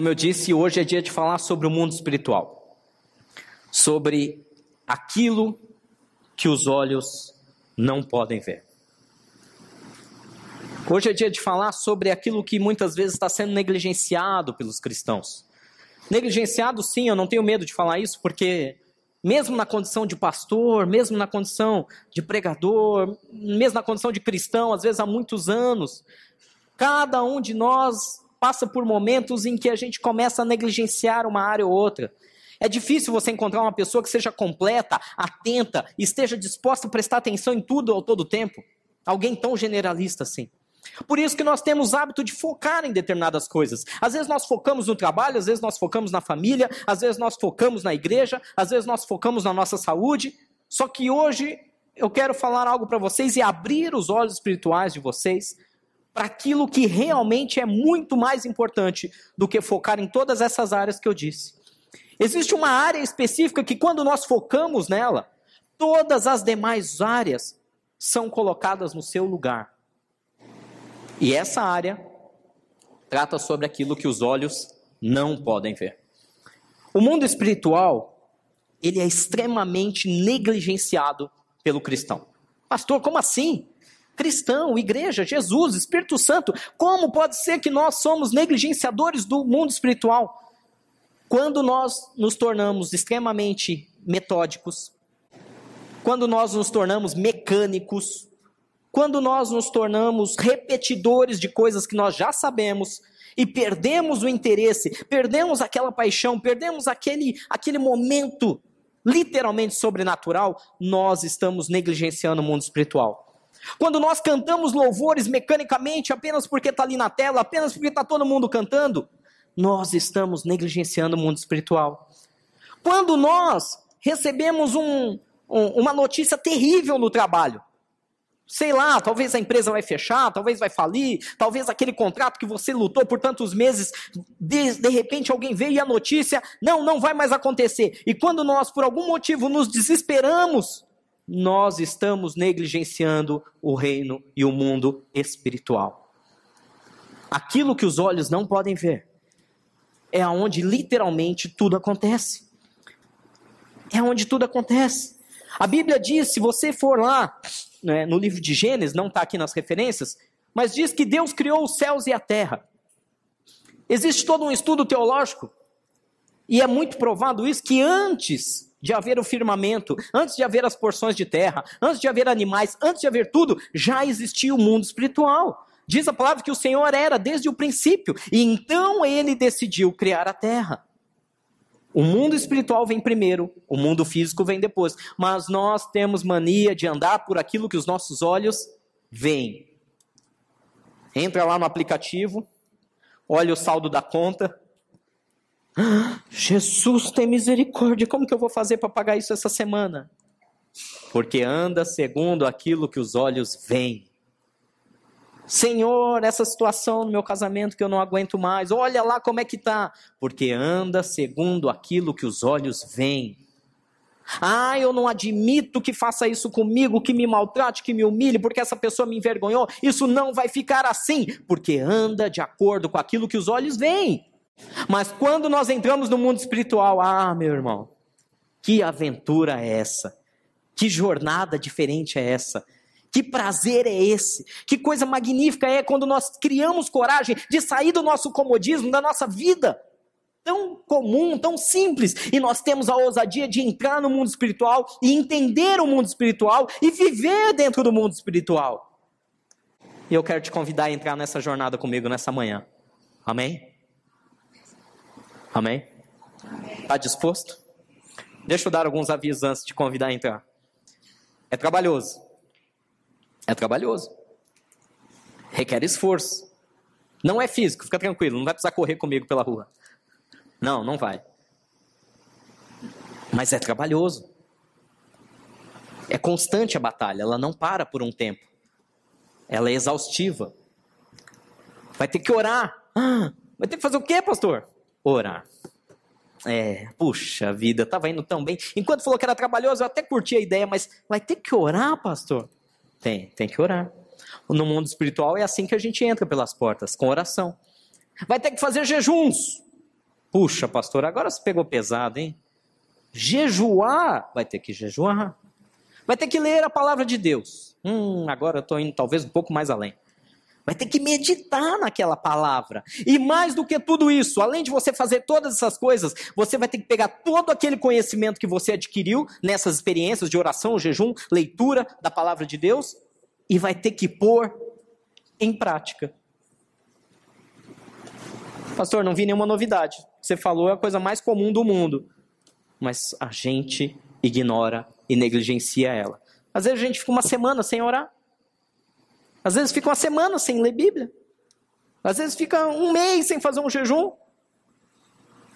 Como eu disse, hoje é dia de falar sobre o mundo espiritual, sobre aquilo que os olhos não podem ver. Hoje é dia de falar sobre aquilo que muitas vezes está sendo negligenciado pelos cristãos. Negligenciado, sim, eu não tenho medo de falar isso, porque mesmo na condição de pastor, mesmo na condição de pregador, mesmo na condição de cristão, às vezes há muitos anos, cada um de nós passa por momentos em que a gente começa a negligenciar uma área ou outra. É difícil você encontrar uma pessoa que seja completa, atenta, esteja disposta a prestar atenção em tudo ao todo tempo. Alguém tão generalista assim. Por isso que nós temos hábito de focar em determinadas coisas. Às vezes nós focamos no trabalho, às vezes nós focamos na família, às vezes nós focamos na igreja, às vezes nós focamos na nossa saúde. Só que hoje eu quero falar algo para vocês e abrir os olhos espirituais de vocês para aquilo que realmente é muito mais importante do que focar em todas essas áreas que eu disse. Existe uma área específica que, quando nós focamos nela, todas as demais áreas são colocadas no seu lugar. E essa área trata sobre aquilo que os olhos não podem ver. O mundo espiritual, ele é extremamente negligenciado pelo cristão. Pastor, como assim? Cristão, igreja, Jesus, Espírito Santo, como pode ser que nós somos negligenciadores do mundo espiritual? Quando nós nos tornamos extremamente metódicos, quando nós nos tornamos mecânicos, quando nós nos tornamos repetidores de coisas que nós já sabemos e perdemos o interesse, perdemos aquela paixão, perdemos aquele, aquele momento literalmente sobrenatural, nós estamos negligenciando o mundo espiritual. Quando nós cantamos louvores mecanicamente, apenas porque está ali na tela, apenas porque está todo mundo cantando, nós estamos negligenciando o mundo espiritual. Quando nós recebemos um, um, uma notícia terrível no trabalho, Sei lá, talvez a empresa vai fechar, talvez vai falir, talvez aquele contrato que você lutou por tantos meses, de, de repente alguém veio e a notícia, não, não vai mais acontecer. E quando nós, por algum motivo, nos desesperamos, nós estamos negligenciando o reino e o mundo espiritual. Aquilo que os olhos não podem ver é aonde literalmente tudo acontece. É onde tudo acontece. A Bíblia diz, se você for lá né, no livro de Gênesis, não está aqui nas referências, mas diz que Deus criou os céus e a terra. Existe todo um estudo teológico, e é muito provado isso, que antes de haver o firmamento, antes de haver as porções de terra, antes de haver animais, antes de haver tudo, já existia o mundo espiritual. Diz a palavra que o Senhor era desde o princípio, e então ele decidiu criar a terra. O mundo espiritual vem primeiro, o mundo físico vem depois. Mas nós temos mania de andar por aquilo que os nossos olhos veem. Entra lá no aplicativo, olha o saldo da conta. Jesus tem misericórdia, como que eu vou fazer para pagar isso essa semana? Porque anda segundo aquilo que os olhos veem. Senhor, essa situação no meu casamento que eu não aguento mais, olha lá como é que tá, porque anda segundo aquilo que os olhos veem. Ah, eu não admito que faça isso comigo, que me maltrate, que me humilhe, porque essa pessoa me envergonhou. Isso não vai ficar assim, porque anda de acordo com aquilo que os olhos veem. Mas quando nós entramos no mundo espiritual, ah, meu irmão, que aventura é essa? Que jornada diferente é essa? Que prazer é esse? Que coisa magnífica é quando nós criamos coragem de sair do nosso comodismo, da nossa vida tão comum, tão simples, e nós temos a ousadia de entrar no mundo espiritual e entender o mundo espiritual e viver dentro do mundo espiritual. E eu quero te convidar a entrar nessa jornada comigo nessa manhã. Amém? Amém? Está disposto? Deixa eu dar alguns avisos antes de convidar a entrar. É trabalhoso. É trabalhoso. Requer esforço. Não é físico, fica tranquilo, não vai precisar correr comigo pela rua. Não, não vai. Mas é trabalhoso. É constante a batalha, ela não para por um tempo. Ela é exaustiva. Vai ter que orar. Vai ter que fazer o quê, pastor? Orar. É, puxa vida, estava indo tão bem. Enquanto falou que era trabalhoso, eu até curti a ideia, mas vai ter que orar, pastor? Tem, tem que orar. No mundo espiritual é assim que a gente entra pelas portas, com oração. Vai ter que fazer jejuns. Puxa, pastor, agora você pegou pesado, hein? Jejuar, vai ter que jejuar. Vai ter que ler a palavra de Deus. Hum, agora eu estou indo talvez um pouco mais além. Vai ter que meditar naquela palavra. E mais do que tudo isso, além de você fazer todas essas coisas, você vai ter que pegar todo aquele conhecimento que você adquiriu nessas experiências de oração, jejum, leitura da palavra de Deus e vai ter que pôr em prática. Pastor, não vi nenhuma novidade. Você falou é a coisa mais comum do mundo. Mas a gente ignora e negligencia ela. Às vezes a gente fica uma semana sem orar. Às vezes fica uma semana sem ler Bíblia. Às vezes fica um mês sem fazer um jejum.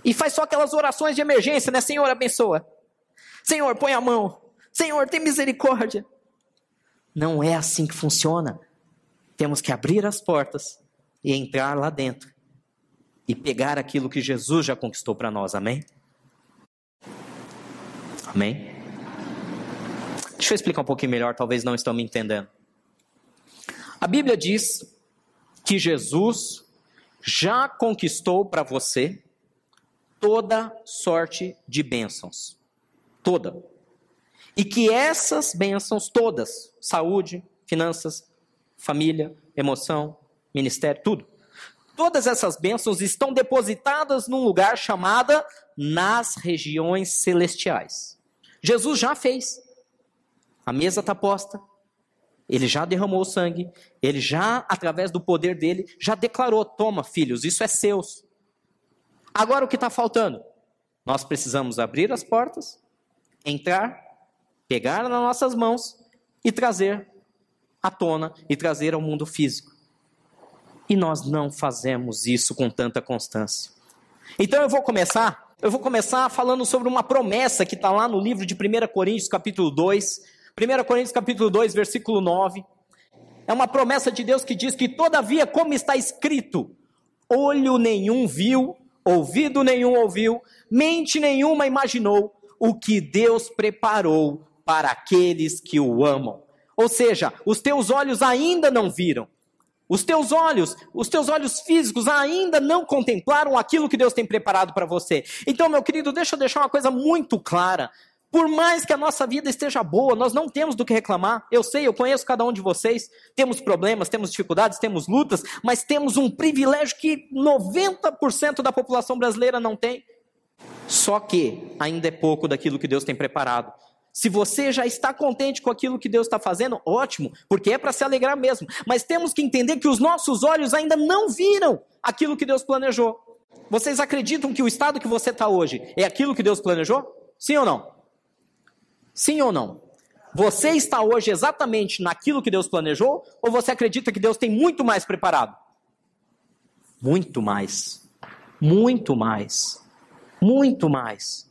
E faz só aquelas orações de emergência, né? Senhor, abençoa. Senhor, põe a mão. Senhor, tem misericórdia. Não é assim que funciona. Temos que abrir as portas e entrar lá dentro e pegar aquilo que Jesus já conquistou para nós. Amém? Amém? Deixa eu explicar um pouquinho melhor, talvez não estão me entendendo. A Bíblia diz que Jesus já conquistou para você toda sorte de bênçãos. Toda. E que essas bênçãos todas, saúde, finanças, família, emoção, ministério, tudo. Todas essas bênçãos estão depositadas num lugar chamado nas regiões celestiais. Jesus já fez. A mesa está posta, ele já derramou o sangue, ele já, através do poder dele, já declarou: toma, filhos, isso é seus. Agora o que está faltando? Nós precisamos abrir as portas, entrar, pegar nas nossas mãos e trazer à tona e trazer ao mundo físico. E nós não fazemos isso com tanta constância. Então eu vou começar, eu vou começar falando sobre uma promessa que está lá no livro de 1 Coríntios, capítulo 2, 1 Coríntios capítulo 2, versículo 9. É uma promessa de Deus que diz que, todavia, como está escrito, olho nenhum viu, ouvido nenhum ouviu, mente nenhuma imaginou o que Deus preparou para aqueles que o amam. Ou seja, os teus olhos ainda não viram. Os teus olhos, os teus olhos físicos ainda não contemplaram aquilo que Deus tem preparado para você. Então, meu querido, deixa eu deixar uma coisa muito clara. Por mais que a nossa vida esteja boa, nós não temos do que reclamar. Eu sei, eu conheço cada um de vocês. Temos problemas, temos dificuldades, temos lutas, mas temos um privilégio que 90% da população brasileira não tem. Só que ainda é pouco daquilo que Deus tem preparado. Se você já está contente com aquilo que Deus está fazendo, ótimo, porque é para se alegrar mesmo. Mas temos que entender que os nossos olhos ainda não viram aquilo que Deus planejou. Vocês acreditam que o estado que você está hoje é aquilo que Deus planejou? Sim ou não? Sim ou não? Você está hoje exatamente naquilo que Deus planejou? Ou você acredita que Deus tem muito mais preparado? Muito mais. Muito mais. Muito mais.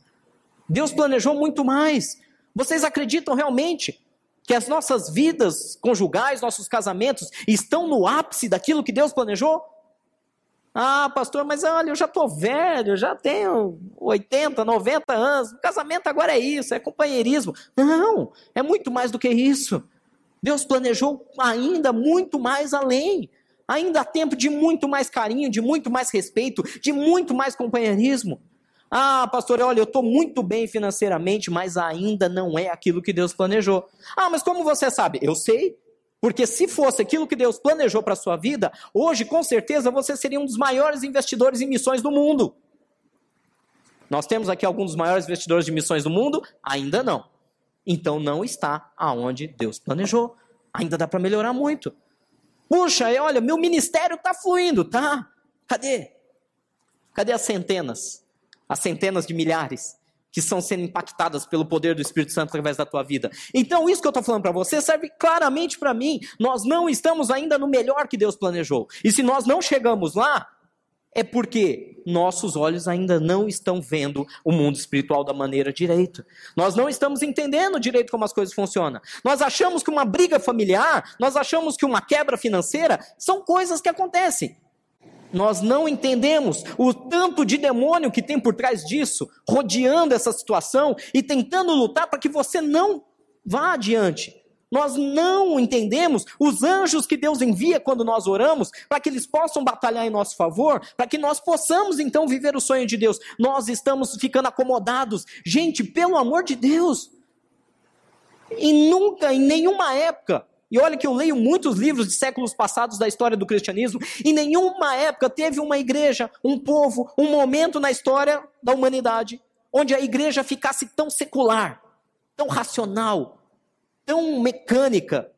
Deus planejou muito mais. Vocês acreditam realmente que as nossas vidas conjugais, nossos casamentos, estão no ápice daquilo que Deus planejou? Ah, pastor, mas olha, eu já estou velho, já tenho 80, 90 anos. O casamento agora é isso, é companheirismo. Não, é muito mais do que isso. Deus planejou ainda muito mais além. Ainda há tempo de muito mais carinho, de muito mais respeito, de muito mais companheirismo. Ah, pastor, olha, eu estou muito bem financeiramente, mas ainda não é aquilo que Deus planejou. Ah, mas como você sabe? Eu sei, porque se fosse aquilo que Deus planejou para a sua vida, hoje com certeza você seria um dos maiores investidores em missões do mundo. Nós temos aqui alguns dos maiores investidores de missões do mundo? Ainda não. Então não está aonde Deus planejou. Ainda dá para melhorar muito. Puxa, olha, meu ministério está fluindo, tá? Cadê? Cadê as centenas? As centenas de milhares que estão sendo impactadas pelo poder do Espírito Santo através da tua vida. Então, isso que eu estou falando para você serve claramente para mim. Nós não estamos ainda no melhor que Deus planejou. E se nós não chegamos lá, é porque nossos olhos ainda não estão vendo o mundo espiritual da maneira direita. Nós não estamos entendendo direito como as coisas funcionam. Nós achamos que uma briga familiar, nós achamos que uma quebra financeira são coisas que acontecem nós não entendemos o tanto de demônio que tem por trás disso, rodeando essa situação e tentando lutar para que você não vá adiante. Nós não entendemos os anjos que Deus envia quando nós oramos, para que eles possam batalhar em nosso favor, para que nós possamos então viver o sonho de Deus. Nós estamos ficando acomodados. Gente, pelo amor de Deus. E nunca, em nenhuma época, e olha que eu leio muitos livros de séculos passados da história do cristianismo, em nenhuma época teve uma igreja, um povo, um momento na história da humanidade onde a igreja ficasse tão secular, tão racional, tão mecânica,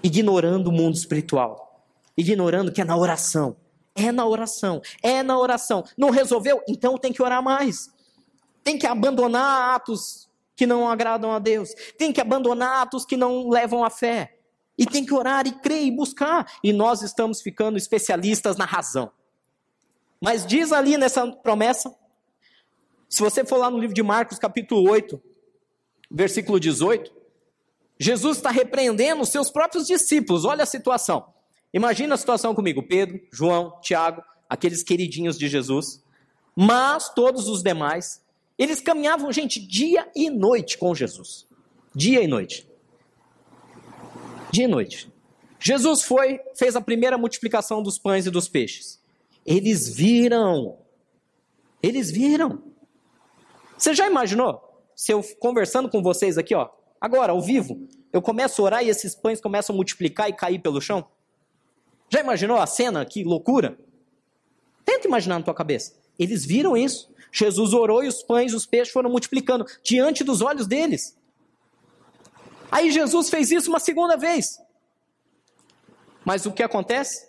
ignorando o mundo espiritual, ignorando que é na oração. É na oração, é na oração. Não resolveu? Então tem que orar mais. Tem que abandonar atos que não agradam a Deus. Tem que abandonar atos que não levam à fé. E tem que orar e crer e buscar. E nós estamos ficando especialistas na razão. Mas diz ali nessa promessa, se você for lá no livro de Marcos, capítulo 8, versículo 18, Jesus está repreendendo os seus próprios discípulos. Olha a situação. Imagina a situação comigo: Pedro, João, Tiago, aqueles queridinhos de Jesus, mas todos os demais eles caminhavam, gente, dia e noite com Jesus. Dia e noite. Dia e noite. Jesus foi, fez a primeira multiplicação dos pães e dos peixes. Eles viram. Eles viram. Você já imaginou? Se eu conversando com vocês aqui, ó, agora, ao vivo, eu começo a orar e esses pães começam a multiplicar e cair pelo chão? Já imaginou a cena? Que loucura! Tenta imaginar na tua cabeça. Eles viram isso. Jesus orou e os pães e os peixes foram multiplicando diante dos olhos deles. Aí Jesus fez isso uma segunda vez. Mas o que acontece?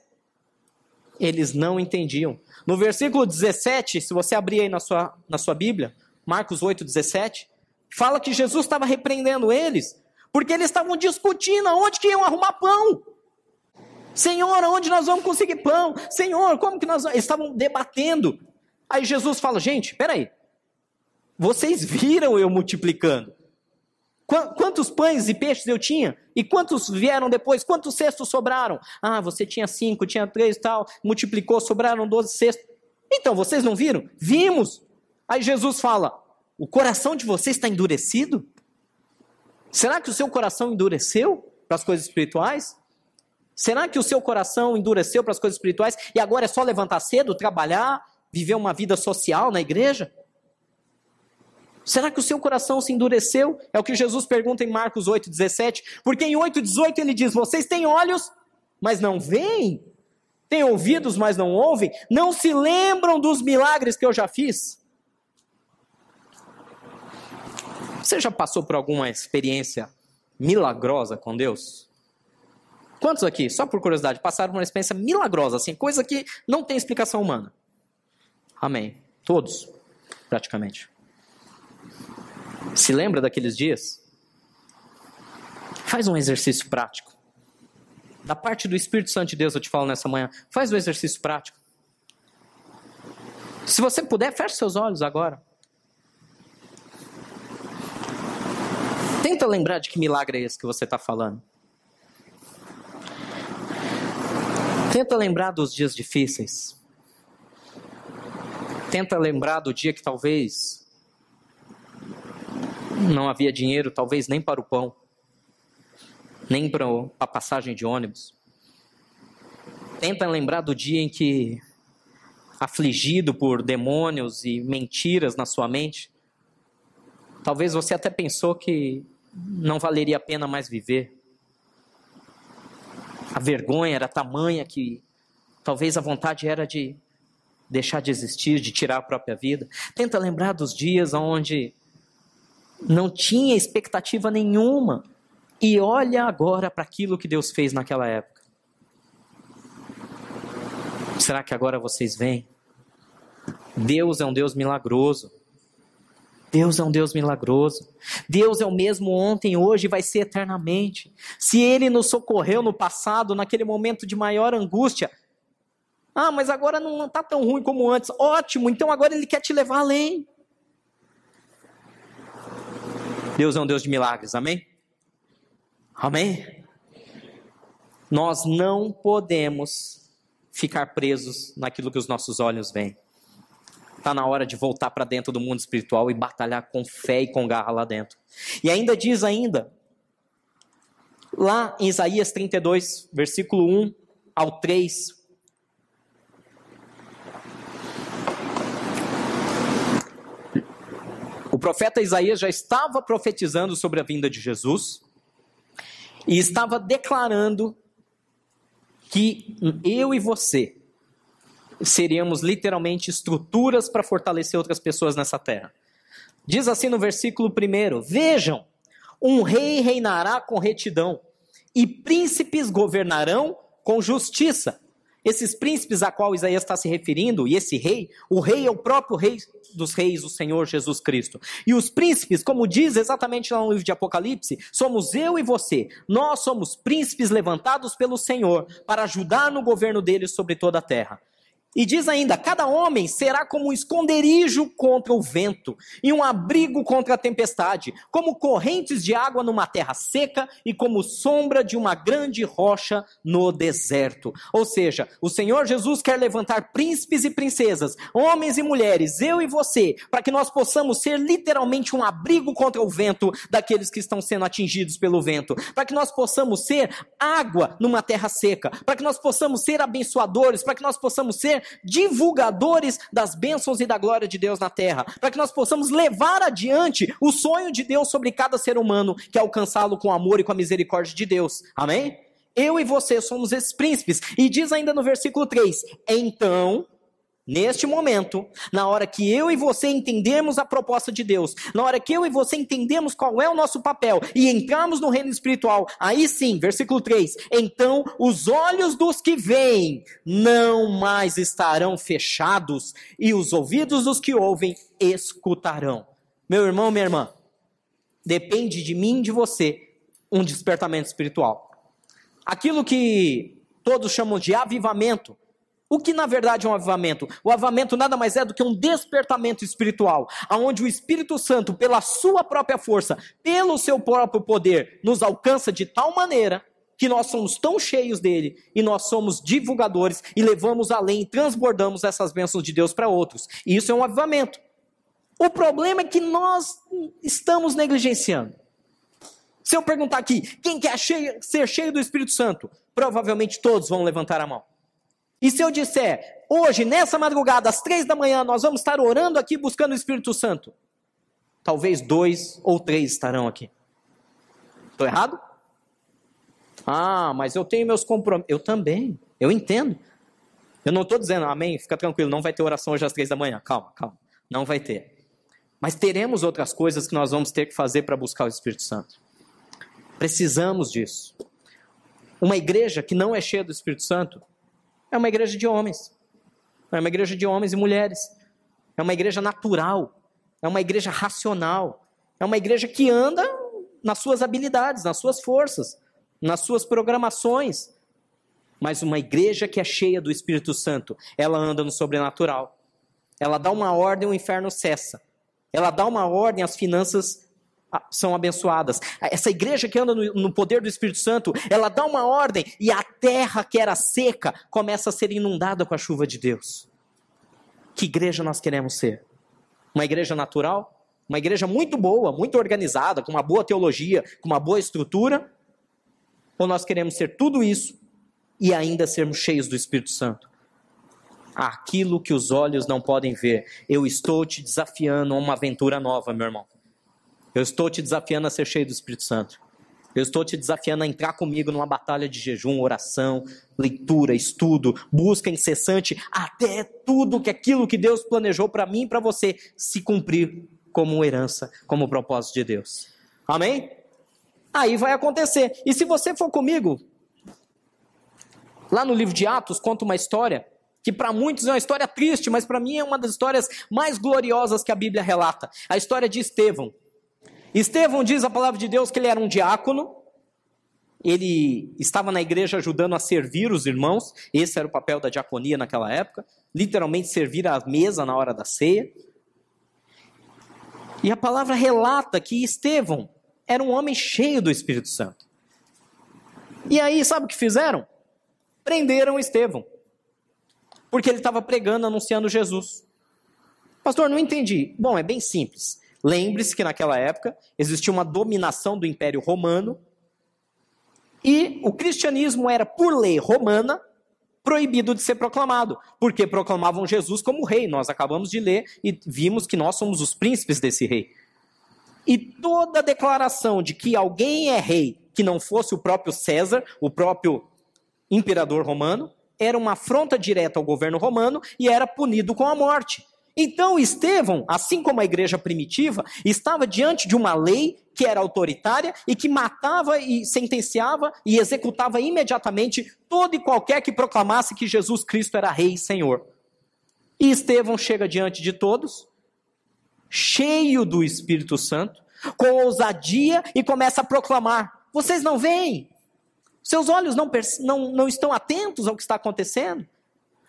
Eles não entendiam. No versículo 17, se você abrir aí na sua, na sua Bíblia, Marcos 8, 17, fala que Jesus estava repreendendo eles, porque eles estavam discutindo aonde que iam arrumar pão. Senhor, aonde nós vamos conseguir pão? Senhor, como que nós? Eles estavam debatendo. Aí Jesus fala: gente, peraí. Vocês viram eu multiplicando. Quantos pães e peixes eu tinha? E quantos vieram depois? Quantos cestos sobraram? Ah, você tinha cinco, tinha três tal, multiplicou, sobraram doze cestos. Então, vocês não viram? Vimos. Aí Jesus fala: o coração de vocês está endurecido? Será que o seu coração endureceu para as coisas espirituais? Será que o seu coração endureceu para as coisas espirituais e agora é só levantar cedo, trabalhar, viver uma vida social na igreja? Será que o seu coração se endureceu? É o que Jesus pergunta em Marcos 8,17. Porque em 8,18 ele diz: Vocês têm olhos, mas não veem. Têm ouvidos, mas não ouvem. Não se lembram dos milagres que eu já fiz. Você já passou por alguma experiência milagrosa com Deus? Quantos aqui, só por curiosidade, passaram por uma experiência milagrosa, assim, coisa que não tem explicação humana? Amém. Todos, praticamente. Se lembra daqueles dias? Faz um exercício prático. Da parte do Espírito Santo de Deus, eu te falo nessa manhã. Faz um exercício prático. Se você puder, feche seus olhos agora. Tenta lembrar de que milagre é esse que você está falando. Tenta lembrar dos dias difíceis. Tenta lembrar do dia que talvez não havia dinheiro, talvez nem para o pão, nem para a passagem de ônibus. Tenta lembrar do dia em que, afligido por demônios e mentiras na sua mente, talvez você até pensou que não valeria a pena mais viver. A vergonha era tamanha que talvez a vontade era de deixar de existir, de tirar a própria vida. Tenta lembrar dos dias onde não tinha expectativa nenhuma e olha agora para aquilo que Deus fez naquela época. Será que agora vocês veem? Deus é um Deus milagroso. Deus é um Deus milagroso. Deus é o mesmo ontem, hoje e vai ser eternamente. Se Ele nos socorreu no passado, naquele momento de maior angústia, ah, mas agora não está tão ruim como antes. Ótimo, então agora ele quer te levar além. Deus é um Deus de milagres, amém? Amém? Nós não podemos ficar presos naquilo que os nossos olhos veem. Está na hora de voltar para dentro do mundo espiritual e batalhar com fé e com garra lá dentro. E ainda diz ainda, Lá em Isaías 32, versículo 1 ao 3. Profeta Isaías já estava profetizando sobre a vinda de Jesus e estava declarando que eu e você seríamos literalmente estruturas para fortalecer outras pessoas nessa terra. Diz assim no versículo 1: Vejam, um rei reinará com retidão, e príncipes governarão com justiça. Esses príncipes a qual Isaías está se referindo, e esse rei, o rei é o próprio rei dos reis, o Senhor Jesus Cristo. E os príncipes, como diz exatamente lá no livro de Apocalipse, somos eu e você. Nós somos príncipes levantados pelo Senhor para ajudar no governo dele sobre toda a terra. E diz ainda: cada homem será como um esconderijo contra o vento e um abrigo contra a tempestade, como correntes de água numa terra seca e como sombra de uma grande rocha no deserto. Ou seja, o Senhor Jesus quer levantar príncipes e princesas, homens e mulheres, eu e você, para que nós possamos ser literalmente um abrigo contra o vento daqueles que estão sendo atingidos pelo vento, para que nós possamos ser água numa terra seca, para que nós possamos ser abençoadores, para que nós possamos ser divulgadores das bênçãos e da glória de Deus na terra, para que nós possamos levar adiante o sonho de Deus sobre cada ser humano, que é alcançá-lo com amor e com a misericórdia de Deus. Amém? Eu e você somos esses príncipes. E diz ainda no versículo 3: Então Neste momento, na hora que eu e você entendemos a proposta de Deus, na hora que eu e você entendemos qual é o nosso papel e entramos no reino espiritual, aí sim, versículo 3: então os olhos dos que veem não mais estarão fechados e os ouvidos dos que ouvem escutarão. Meu irmão, minha irmã, depende de mim de você um despertamento espiritual. Aquilo que todos chamam de avivamento o que na verdade é um avivamento? O avivamento nada mais é do que um despertamento espiritual, aonde o Espírito Santo, pela sua própria força, pelo seu próprio poder, nos alcança de tal maneira que nós somos tão cheios dele e nós somos divulgadores e levamos além e transbordamos essas bênçãos de Deus para outros. E isso é um avivamento. O problema é que nós estamos negligenciando. Se eu perguntar aqui, quem quer ser cheio do Espírito Santo? Provavelmente todos vão levantar a mão. E se eu disser, hoje, nessa madrugada, às três da manhã, nós vamos estar orando aqui buscando o Espírito Santo? Talvez dois ou três estarão aqui. Estou errado? Ah, mas eu tenho meus compromissos. Eu também, eu entendo. Eu não estou dizendo, amém, fica tranquilo, não vai ter oração hoje às três da manhã. Calma, calma. Não vai ter. Mas teremos outras coisas que nós vamos ter que fazer para buscar o Espírito Santo. Precisamos disso. Uma igreja que não é cheia do Espírito Santo é uma igreja de homens. É uma igreja de homens e mulheres. É uma igreja natural. É uma igreja racional. É uma igreja que anda nas suas habilidades, nas suas forças, nas suas programações. Mas uma igreja que é cheia do Espírito Santo, ela anda no sobrenatural. Ela dá uma ordem, o inferno cessa. Ela dá uma ordem, as finanças são abençoadas. Essa igreja que anda no, no, poder do Espírito Santo, ela dá uma ordem e a terra que era seca começa a ser inundada com a chuva de Deus. Que igreja nós queremos ser? Uma igreja natural? Uma igreja muito boa, muito organizada, com uma boa teologia, com uma boa estrutura? Ou nós queremos ser tudo isso e ainda sermos cheios do Espírito Santo? Aquilo que os olhos não podem ver. Eu estou te desafiando a uma aventura nova, meu irmão. Eu estou te desafiando a ser cheio do Espírito Santo. Eu estou te desafiando a entrar comigo numa batalha de jejum, oração, leitura, estudo, busca incessante, até tudo que aquilo que Deus planejou para mim e para você se cumprir como herança, como propósito de Deus. Amém? Aí vai acontecer. E se você for comigo, lá no livro de Atos conta uma história que para muitos é uma história triste, mas para mim é uma das histórias mais gloriosas que a Bíblia relata. A história de Estevão. Estevão diz a palavra de Deus que ele era um diácono, ele estava na igreja ajudando a servir os irmãos, esse era o papel da diaconia naquela época, literalmente servir à mesa na hora da ceia. E a palavra relata que Estevão era um homem cheio do Espírito Santo. E aí, sabe o que fizeram? Prenderam Estevão. Porque ele estava pregando, anunciando Jesus. Pastor, não entendi. Bom, é bem simples. Lembre-se que naquela época existia uma dominação do Império Romano E o cristianismo era, por lei romana, proibido de ser proclamado, porque proclamavam Jesus como rei. Nós acabamos de ler e vimos que nós somos os príncipes desse rei. E toda declaração de que alguém é rei que não fosse o próprio César, o próprio imperador romano, era uma afronta direta ao governo romano e era punido com a morte. Então Estevão, assim como a igreja primitiva, estava diante de uma lei que era autoritária e que matava e sentenciava e executava imediatamente todo e qualquer que proclamasse que Jesus Cristo era rei e senhor. E Estevão chega diante de todos, cheio do Espírito Santo, com ousadia e começa a proclamar: Vocês não veem? Seus olhos não, não, não estão atentos ao que está acontecendo?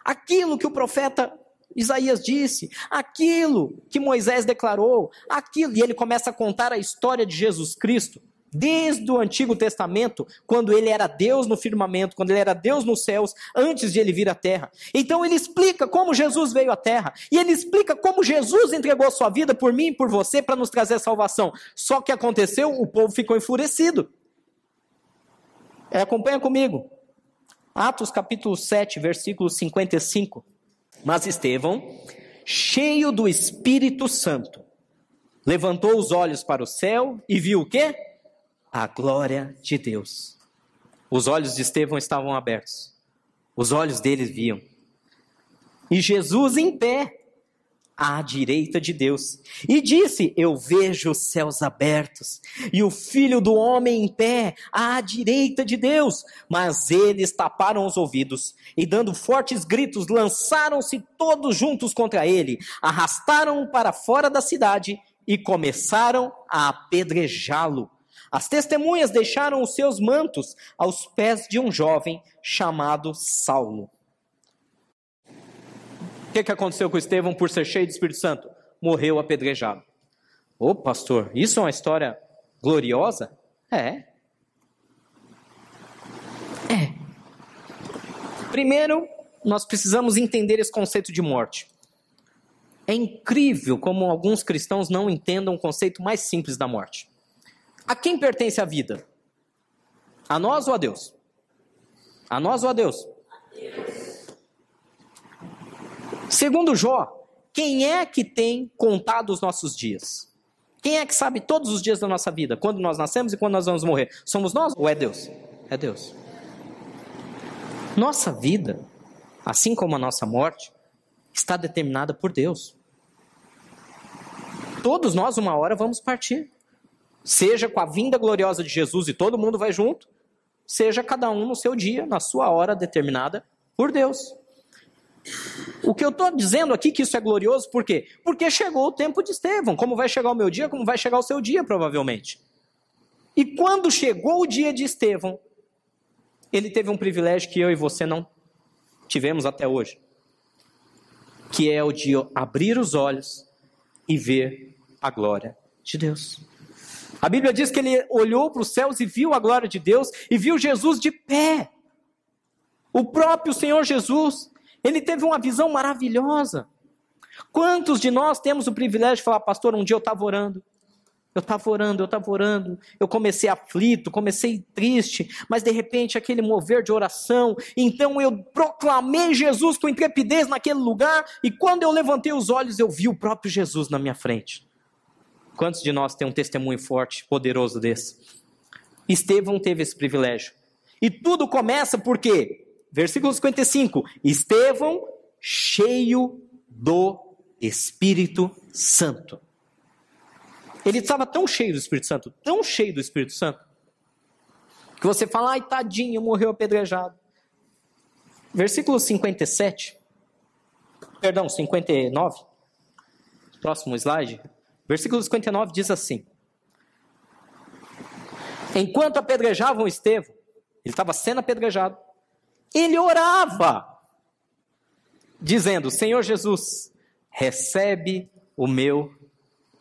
Aquilo que o profeta Isaías disse, aquilo que Moisés declarou, aquilo, e ele começa a contar a história de Jesus Cristo, desde o Antigo Testamento, quando ele era Deus no firmamento, quando ele era Deus nos céus, antes de ele vir à terra. Então ele explica como Jesus veio à terra, e ele explica como Jesus entregou a sua vida por mim e por você para nos trazer salvação. Só que aconteceu, o povo ficou enfurecido. É, acompanha comigo. Atos capítulo 7, versículo 55. Mas Estevão, cheio do Espírito Santo, levantou os olhos para o céu e viu o quê? A glória de Deus. Os olhos de Estevão estavam abertos. Os olhos dele viam. E Jesus em pé, à direita de Deus. E disse: Eu vejo os céus abertos e o filho do homem em pé à direita de Deus. Mas eles taparam os ouvidos e, dando fortes gritos, lançaram-se todos juntos contra ele, arrastaram-o para fora da cidade e começaram a apedrejá-lo. As testemunhas deixaram os seus mantos aos pés de um jovem chamado Saulo que, que aconteceu com Estevão por ser cheio do Espírito Santo? Morreu apedrejado. Ô pastor, isso é uma história gloriosa? É. É. Primeiro, nós precisamos entender esse conceito de morte. É incrível como alguns cristãos não entendam o conceito mais simples da morte. A quem pertence a vida? A nós ou a Deus? A nós ou a Deus? Segundo Jó, quem é que tem contado os nossos dias? Quem é que sabe todos os dias da nossa vida? Quando nós nascemos e quando nós vamos morrer? Somos nós ou é Deus? É Deus. Nossa vida, assim como a nossa morte, está determinada por Deus. Todos nós, uma hora, vamos partir. Seja com a vinda gloriosa de Jesus e todo mundo vai junto, seja cada um no seu dia, na sua hora determinada por Deus. O que eu estou dizendo aqui que isso é glorioso, por quê? Porque chegou o tempo de Estevão. Como vai chegar o meu dia, como vai chegar o seu dia, provavelmente. E quando chegou o dia de Estevão, ele teve um privilégio que eu e você não tivemos até hoje, que é o de abrir os olhos e ver a glória de Deus. A Bíblia diz que ele olhou para os céus e viu a glória de Deus e viu Jesus de pé. O próprio Senhor Jesus. Ele teve uma visão maravilhosa. Quantos de nós temos o privilégio de falar, pastor, um dia eu estava orando, eu estava orando, eu estava orando, eu comecei aflito, comecei triste, mas de repente aquele mover de oração, então eu proclamei Jesus com intrepidez naquele lugar, e quando eu levantei os olhos, eu vi o próprio Jesus na minha frente. Quantos de nós tem um testemunho forte, poderoso desse? Estevão teve esse privilégio. E tudo começa porque Versículo 55. Estevão, cheio do Espírito Santo. Ele estava tão cheio do Espírito Santo, tão cheio do Espírito Santo, que você fala, ai tadinho, morreu apedrejado. Versículo 57, perdão, 59, próximo slide. Versículo 59 diz assim: Enquanto apedrejavam Estevão, ele estava sendo apedrejado, ele orava, dizendo: Senhor Jesus, recebe o meu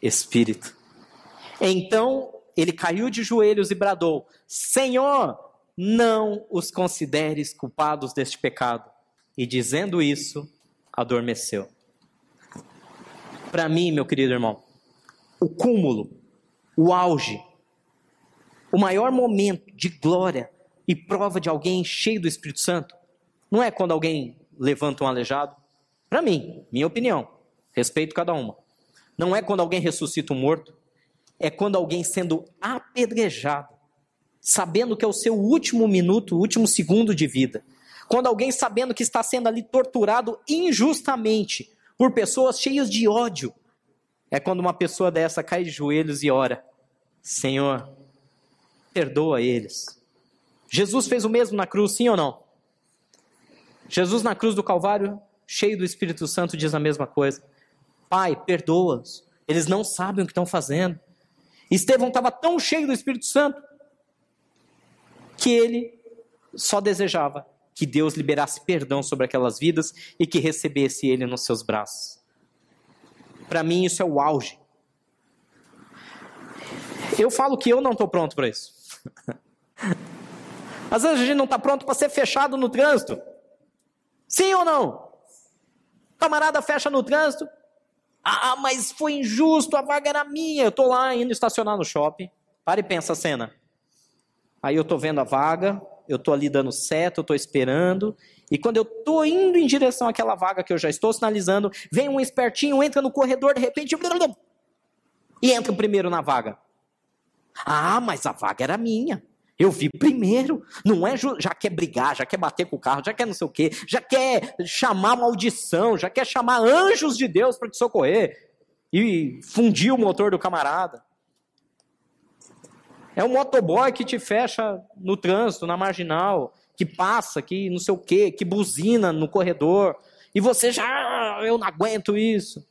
espírito. Então ele caiu de joelhos e bradou: Senhor, não os consideres culpados deste pecado. E dizendo isso, adormeceu. Para mim, meu querido irmão, o cúmulo, o auge, o maior momento de glória e prova de alguém cheio do Espírito Santo não é quando alguém levanta um aleijado. Para mim, minha opinião, respeito cada uma. Não é quando alguém ressuscita um morto. É quando alguém sendo apedrejado, sabendo que é o seu último minuto, último segundo de vida. Quando alguém sabendo que está sendo ali torturado injustamente por pessoas cheias de ódio. É quando uma pessoa dessa cai de joelhos e ora: Senhor, perdoa eles. Jesus fez o mesmo na cruz, sim ou não? Jesus na cruz do Calvário, cheio do Espírito Santo, diz a mesma coisa. Pai, perdoa-os. Eles não sabem o que estão fazendo. Estevão estava tão cheio do Espírito Santo que ele só desejava que Deus liberasse perdão sobre aquelas vidas e que recebesse ele nos seus braços. Para mim, isso é o auge. Eu falo que eu não estou pronto para isso. Às vezes a gente não está pronto para ser fechado no trânsito. Sim ou não? Camarada fecha no trânsito. Ah, mas foi injusto, a vaga era minha. Eu estou lá indo estacionar no shopping. Para e pensa a cena. Aí eu estou vendo a vaga, eu estou ali dando seta, eu estou esperando. E quando eu estou indo em direção àquela vaga que eu já estou sinalizando, vem um espertinho, entra no corredor, de repente. E entra primeiro na vaga. Ah, mas a vaga era minha. Eu vi primeiro, não é já quer brigar, já quer bater com o carro, já quer não sei o quê, já quer chamar maldição, já quer chamar anjos de Deus para te socorrer e fundir o motor do camarada. É um motoboy que te fecha no trânsito, na marginal, que passa, que não sei o quê, que buzina no corredor, e você já, ah, eu não aguento isso.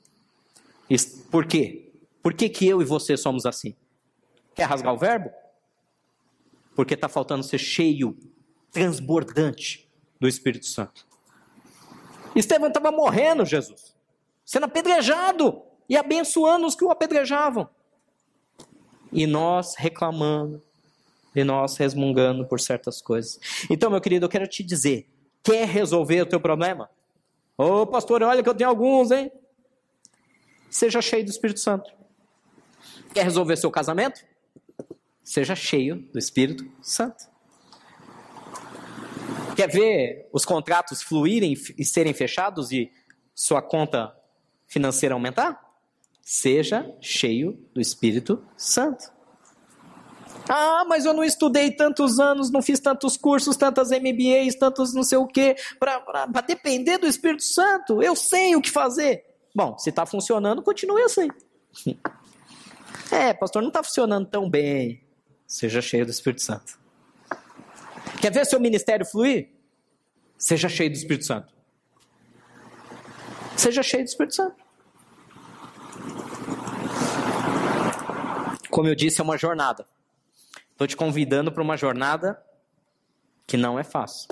Por quê? Por que, que eu e você somos assim? Quer rasgar o verbo? Porque está faltando ser cheio, transbordante do Espírito Santo. Estevão estava morrendo, Jesus, sendo apedrejado e abençoando os que o apedrejavam. E nós reclamando, e nós resmungando por certas coisas. Então, meu querido, eu quero te dizer: quer resolver o teu problema? Ô oh, pastor, olha que eu tenho alguns, hein? Seja cheio do Espírito Santo. Quer resolver seu casamento? Seja cheio do Espírito Santo. Quer ver os contratos fluírem e serem fechados e sua conta financeira aumentar? Seja cheio do Espírito Santo. Ah, mas eu não estudei tantos anos, não fiz tantos cursos, tantas MBAs, tantos não sei o quê, para depender do Espírito Santo. Eu sei o que fazer. Bom, se está funcionando, continue assim. É, pastor, não está funcionando tão bem. Seja cheio do Espírito Santo. Quer ver seu ministério fluir? Seja cheio do Espírito Santo. Seja cheio do Espírito Santo. Como eu disse, é uma jornada. Estou te convidando para uma jornada que não é fácil.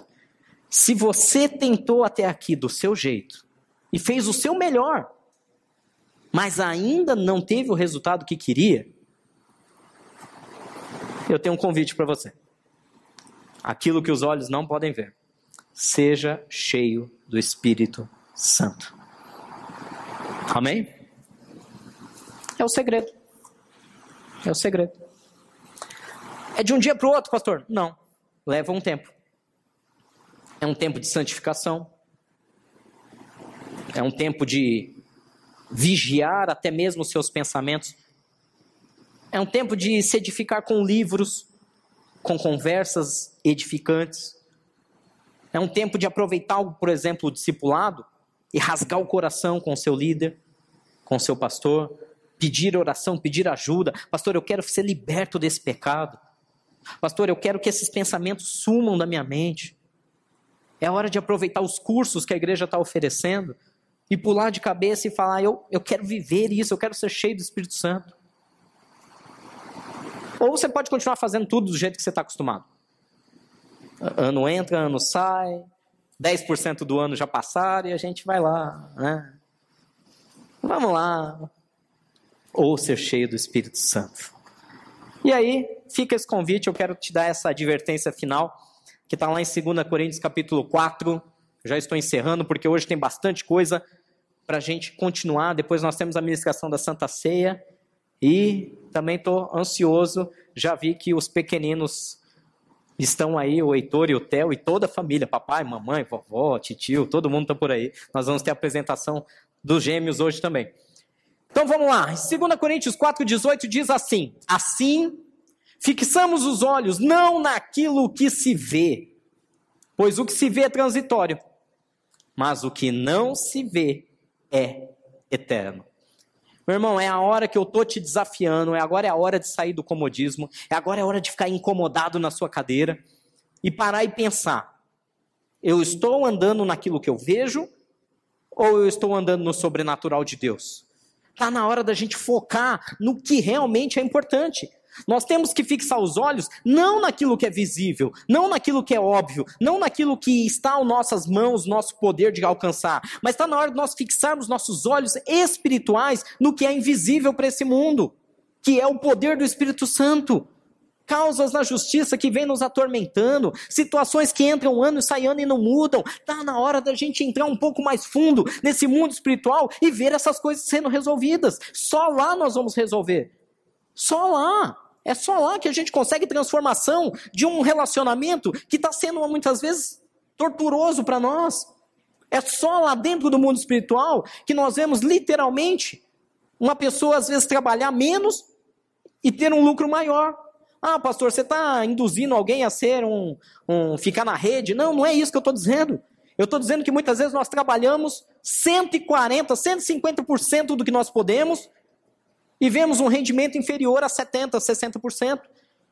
Se você tentou até aqui do seu jeito e fez o seu melhor, mas ainda não teve o resultado que queria, eu tenho um convite para você. Aquilo que os olhos não podem ver. Seja cheio do Espírito Santo. Amém? É o segredo. É o segredo. É de um dia para o outro, pastor? Não. Leva um tempo. É um tempo de santificação. É um tempo de vigiar até mesmo os seus pensamentos é um tempo de se edificar com livros, com conversas edificantes. É um tempo de aproveitar, por exemplo, o discipulado e rasgar o coração com o seu líder, com o seu pastor, pedir oração, pedir ajuda. Pastor, eu quero ser liberto desse pecado. Pastor, eu quero que esses pensamentos sumam da minha mente. É hora de aproveitar os cursos que a igreja está oferecendo e pular de cabeça e falar: eu, eu quero viver isso, eu quero ser cheio do Espírito Santo. Ou você pode continuar fazendo tudo do jeito que você está acostumado. Ano entra, ano sai, 10% do ano já passaram e a gente vai lá. Né? Vamos lá. Ou ser cheio do Espírito Santo. E aí, fica esse convite, eu quero te dar essa advertência final, que está lá em 2 Coríntios capítulo 4. Já estou encerrando, porque hoje tem bastante coisa para a gente continuar. Depois nós temos a ministração da Santa Ceia. E também estou ansioso, já vi que os pequeninos Estão aí o Heitor e o Theo e toda a família, papai, mamãe, vovó, tio, todo mundo está por aí. Nós vamos ter a apresentação dos gêmeos hoje também. Então vamos lá. 2 Coríntios 4,18 diz assim: Assim, fixamos os olhos não naquilo que se vê, pois o que se vê é transitório, mas o que não se vê é eterno. Meu irmão, é a hora que eu tô te desafiando, é agora é a hora de sair do comodismo, é agora é a hora de ficar incomodado na sua cadeira e parar e pensar: eu estou andando naquilo que eu vejo ou eu estou andando no sobrenatural de Deus? Está na hora da gente focar no que realmente é importante. Nós temos que fixar os olhos não naquilo que é visível, não naquilo que é óbvio, não naquilo que está às nossas mãos, nosso poder de alcançar, mas está na hora de nós fixarmos nossos olhos espirituais no que é invisível para esse mundo, que é o poder do Espírito Santo. Causas na justiça que vem nos atormentando, situações que entram ano e saem ano e não mudam. Está na hora da gente entrar um pouco mais fundo nesse mundo espiritual e ver essas coisas sendo resolvidas. Só lá nós vamos resolver. Só lá. É só lá que a gente consegue transformação de um relacionamento que está sendo muitas vezes torturoso para nós. É só lá dentro do mundo espiritual que nós vemos literalmente uma pessoa às vezes trabalhar menos e ter um lucro maior. Ah, pastor, você está induzindo alguém a ser um, um ficar na rede? Não, não é isso que eu estou dizendo. Eu estou dizendo que muitas vezes nós trabalhamos 140, 150% do que nós podemos e vemos um rendimento inferior a 70%, 60%.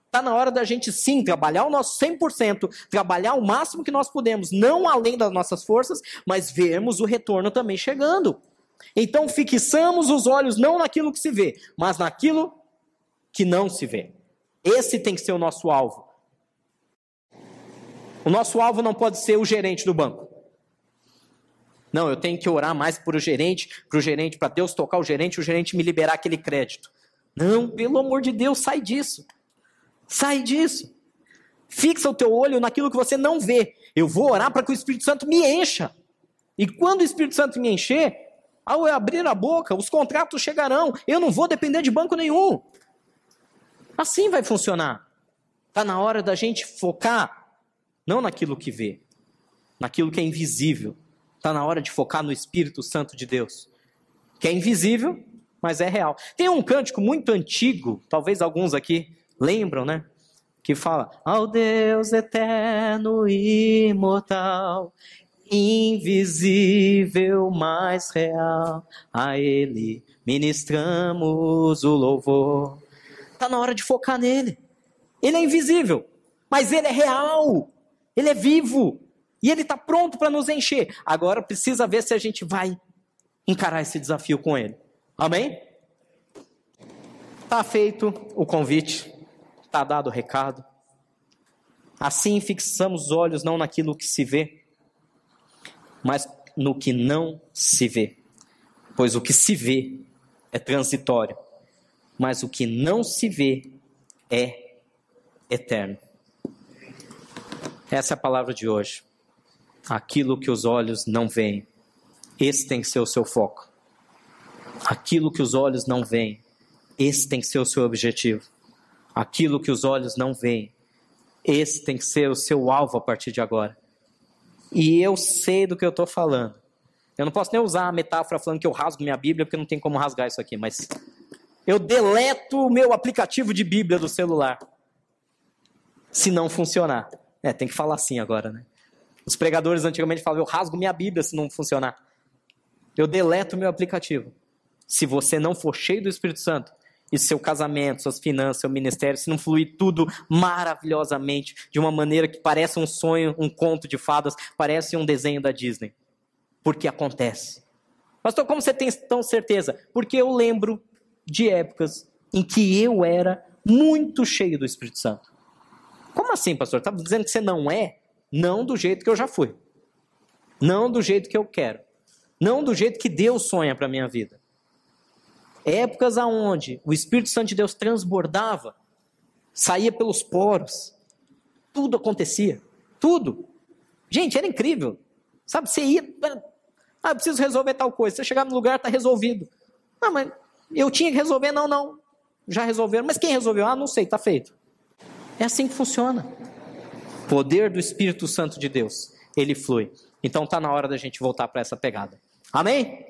Está na hora da gente sim trabalhar o nosso 100%, trabalhar o máximo que nós podemos, não além das nossas forças, mas vermos o retorno também chegando. Então fixamos os olhos não naquilo que se vê, mas naquilo que não se vê. Esse tem que ser o nosso alvo. O nosso alvo não pode ser o gerente do banco. Não, eu tenho que orar mais para o gerente, para o gerente, para Deus tocar o gerente, o gerente me liberar aquele crédito. Não, pelo amor de Deus, sai disso. Sai disso. Fixa o teu olho naquilo que você não vê. Eu vou orar para que o Espírito Santo me encha. E quando o Espírito Santo me encher, ao eu abrir a boca, os contratos chegarão. Eu não vou depender de banco nenhum. Assim vai funcionar. Está na hora da gente focar não naquilo que vê, naquilo que é invisível, Está na hora de focar no Espírito Santo de Deus, que é invisível, mas é real. Tem um cântico muito antigo, talvez alguns aqui lembram, né? Que fala: Ao Deus eterno e imortal, invisível, mas real, a Ele ministramos o louvor. Está na hora de focar nele. Ele é invisível, mas ele é real. Ele é vivo. E ele está pronto para nos encher. Agora precisa ver se a gente vai encarar esse desafio com ele. Amém? Está feito o convite, está dado o recado. Assim fixamos os olhos não naquilo que se vê, mas no que não se vê. Pois o que se vê é transitório, mas o que não se vê é eterno. Essa é a palavra de hoje aquilo que os olhos não veem. Esse tem que ser o seu foco. Aquilo que os olhos não veem, esse tem que ser o seu objetivo. Aquilo que os olhos não veem, esse tem que ser o seu alvo a partir de agora. E eu sei do que eu estou falando. Eu não posso nem usar a metáfora falando que eu rasgo minha Bíblia, porque não tem como rasgar isso aqui, mas eu deleto o meu aplicativo de Bíblia do celular. Se não funcionar. É, tem que falar assim agora, né? Os pregadores antigamente falavam: eu rasgo minha Bíblia se não funcionar. Eu deleto meu aplicativo. Se você não for cheio do Espírito Santo, e seu casamento, suas finanças, seu ministério, se não fluir tudo maravilhosamente, de uma maneira que parece um sonho, um conto de fadas, parece um desenho da Disney. Porque acontece. Pastor, como você tem tão certeza? Porque eu lembro de épocas em que eu era muito cheio do Espírito Santo. Como assim, pastor? Está dizendo que você não é? Não do jeito que eu já fui. Não do jeito que eu quero. Não do jeito que Deus sonha para minha vida. Épocas aonde o Espírito Santo de Deus transbordava, saía pelos poros, tudo acontecia, tudo. Gente, era incrível. Sabe, você ia, ah, eu preciso resolver tal coisa. Você chegava no lugar, está resolvido. Ah, mas eu tinha que resolver, não, não. Já resolveram. Mas quem resolveu? Ah, não sei, está feito. É assim que funciona. Poder do Espírito Santo de Deus, ele flui. Então está na hora da gente voltar para essa pegada. Amém?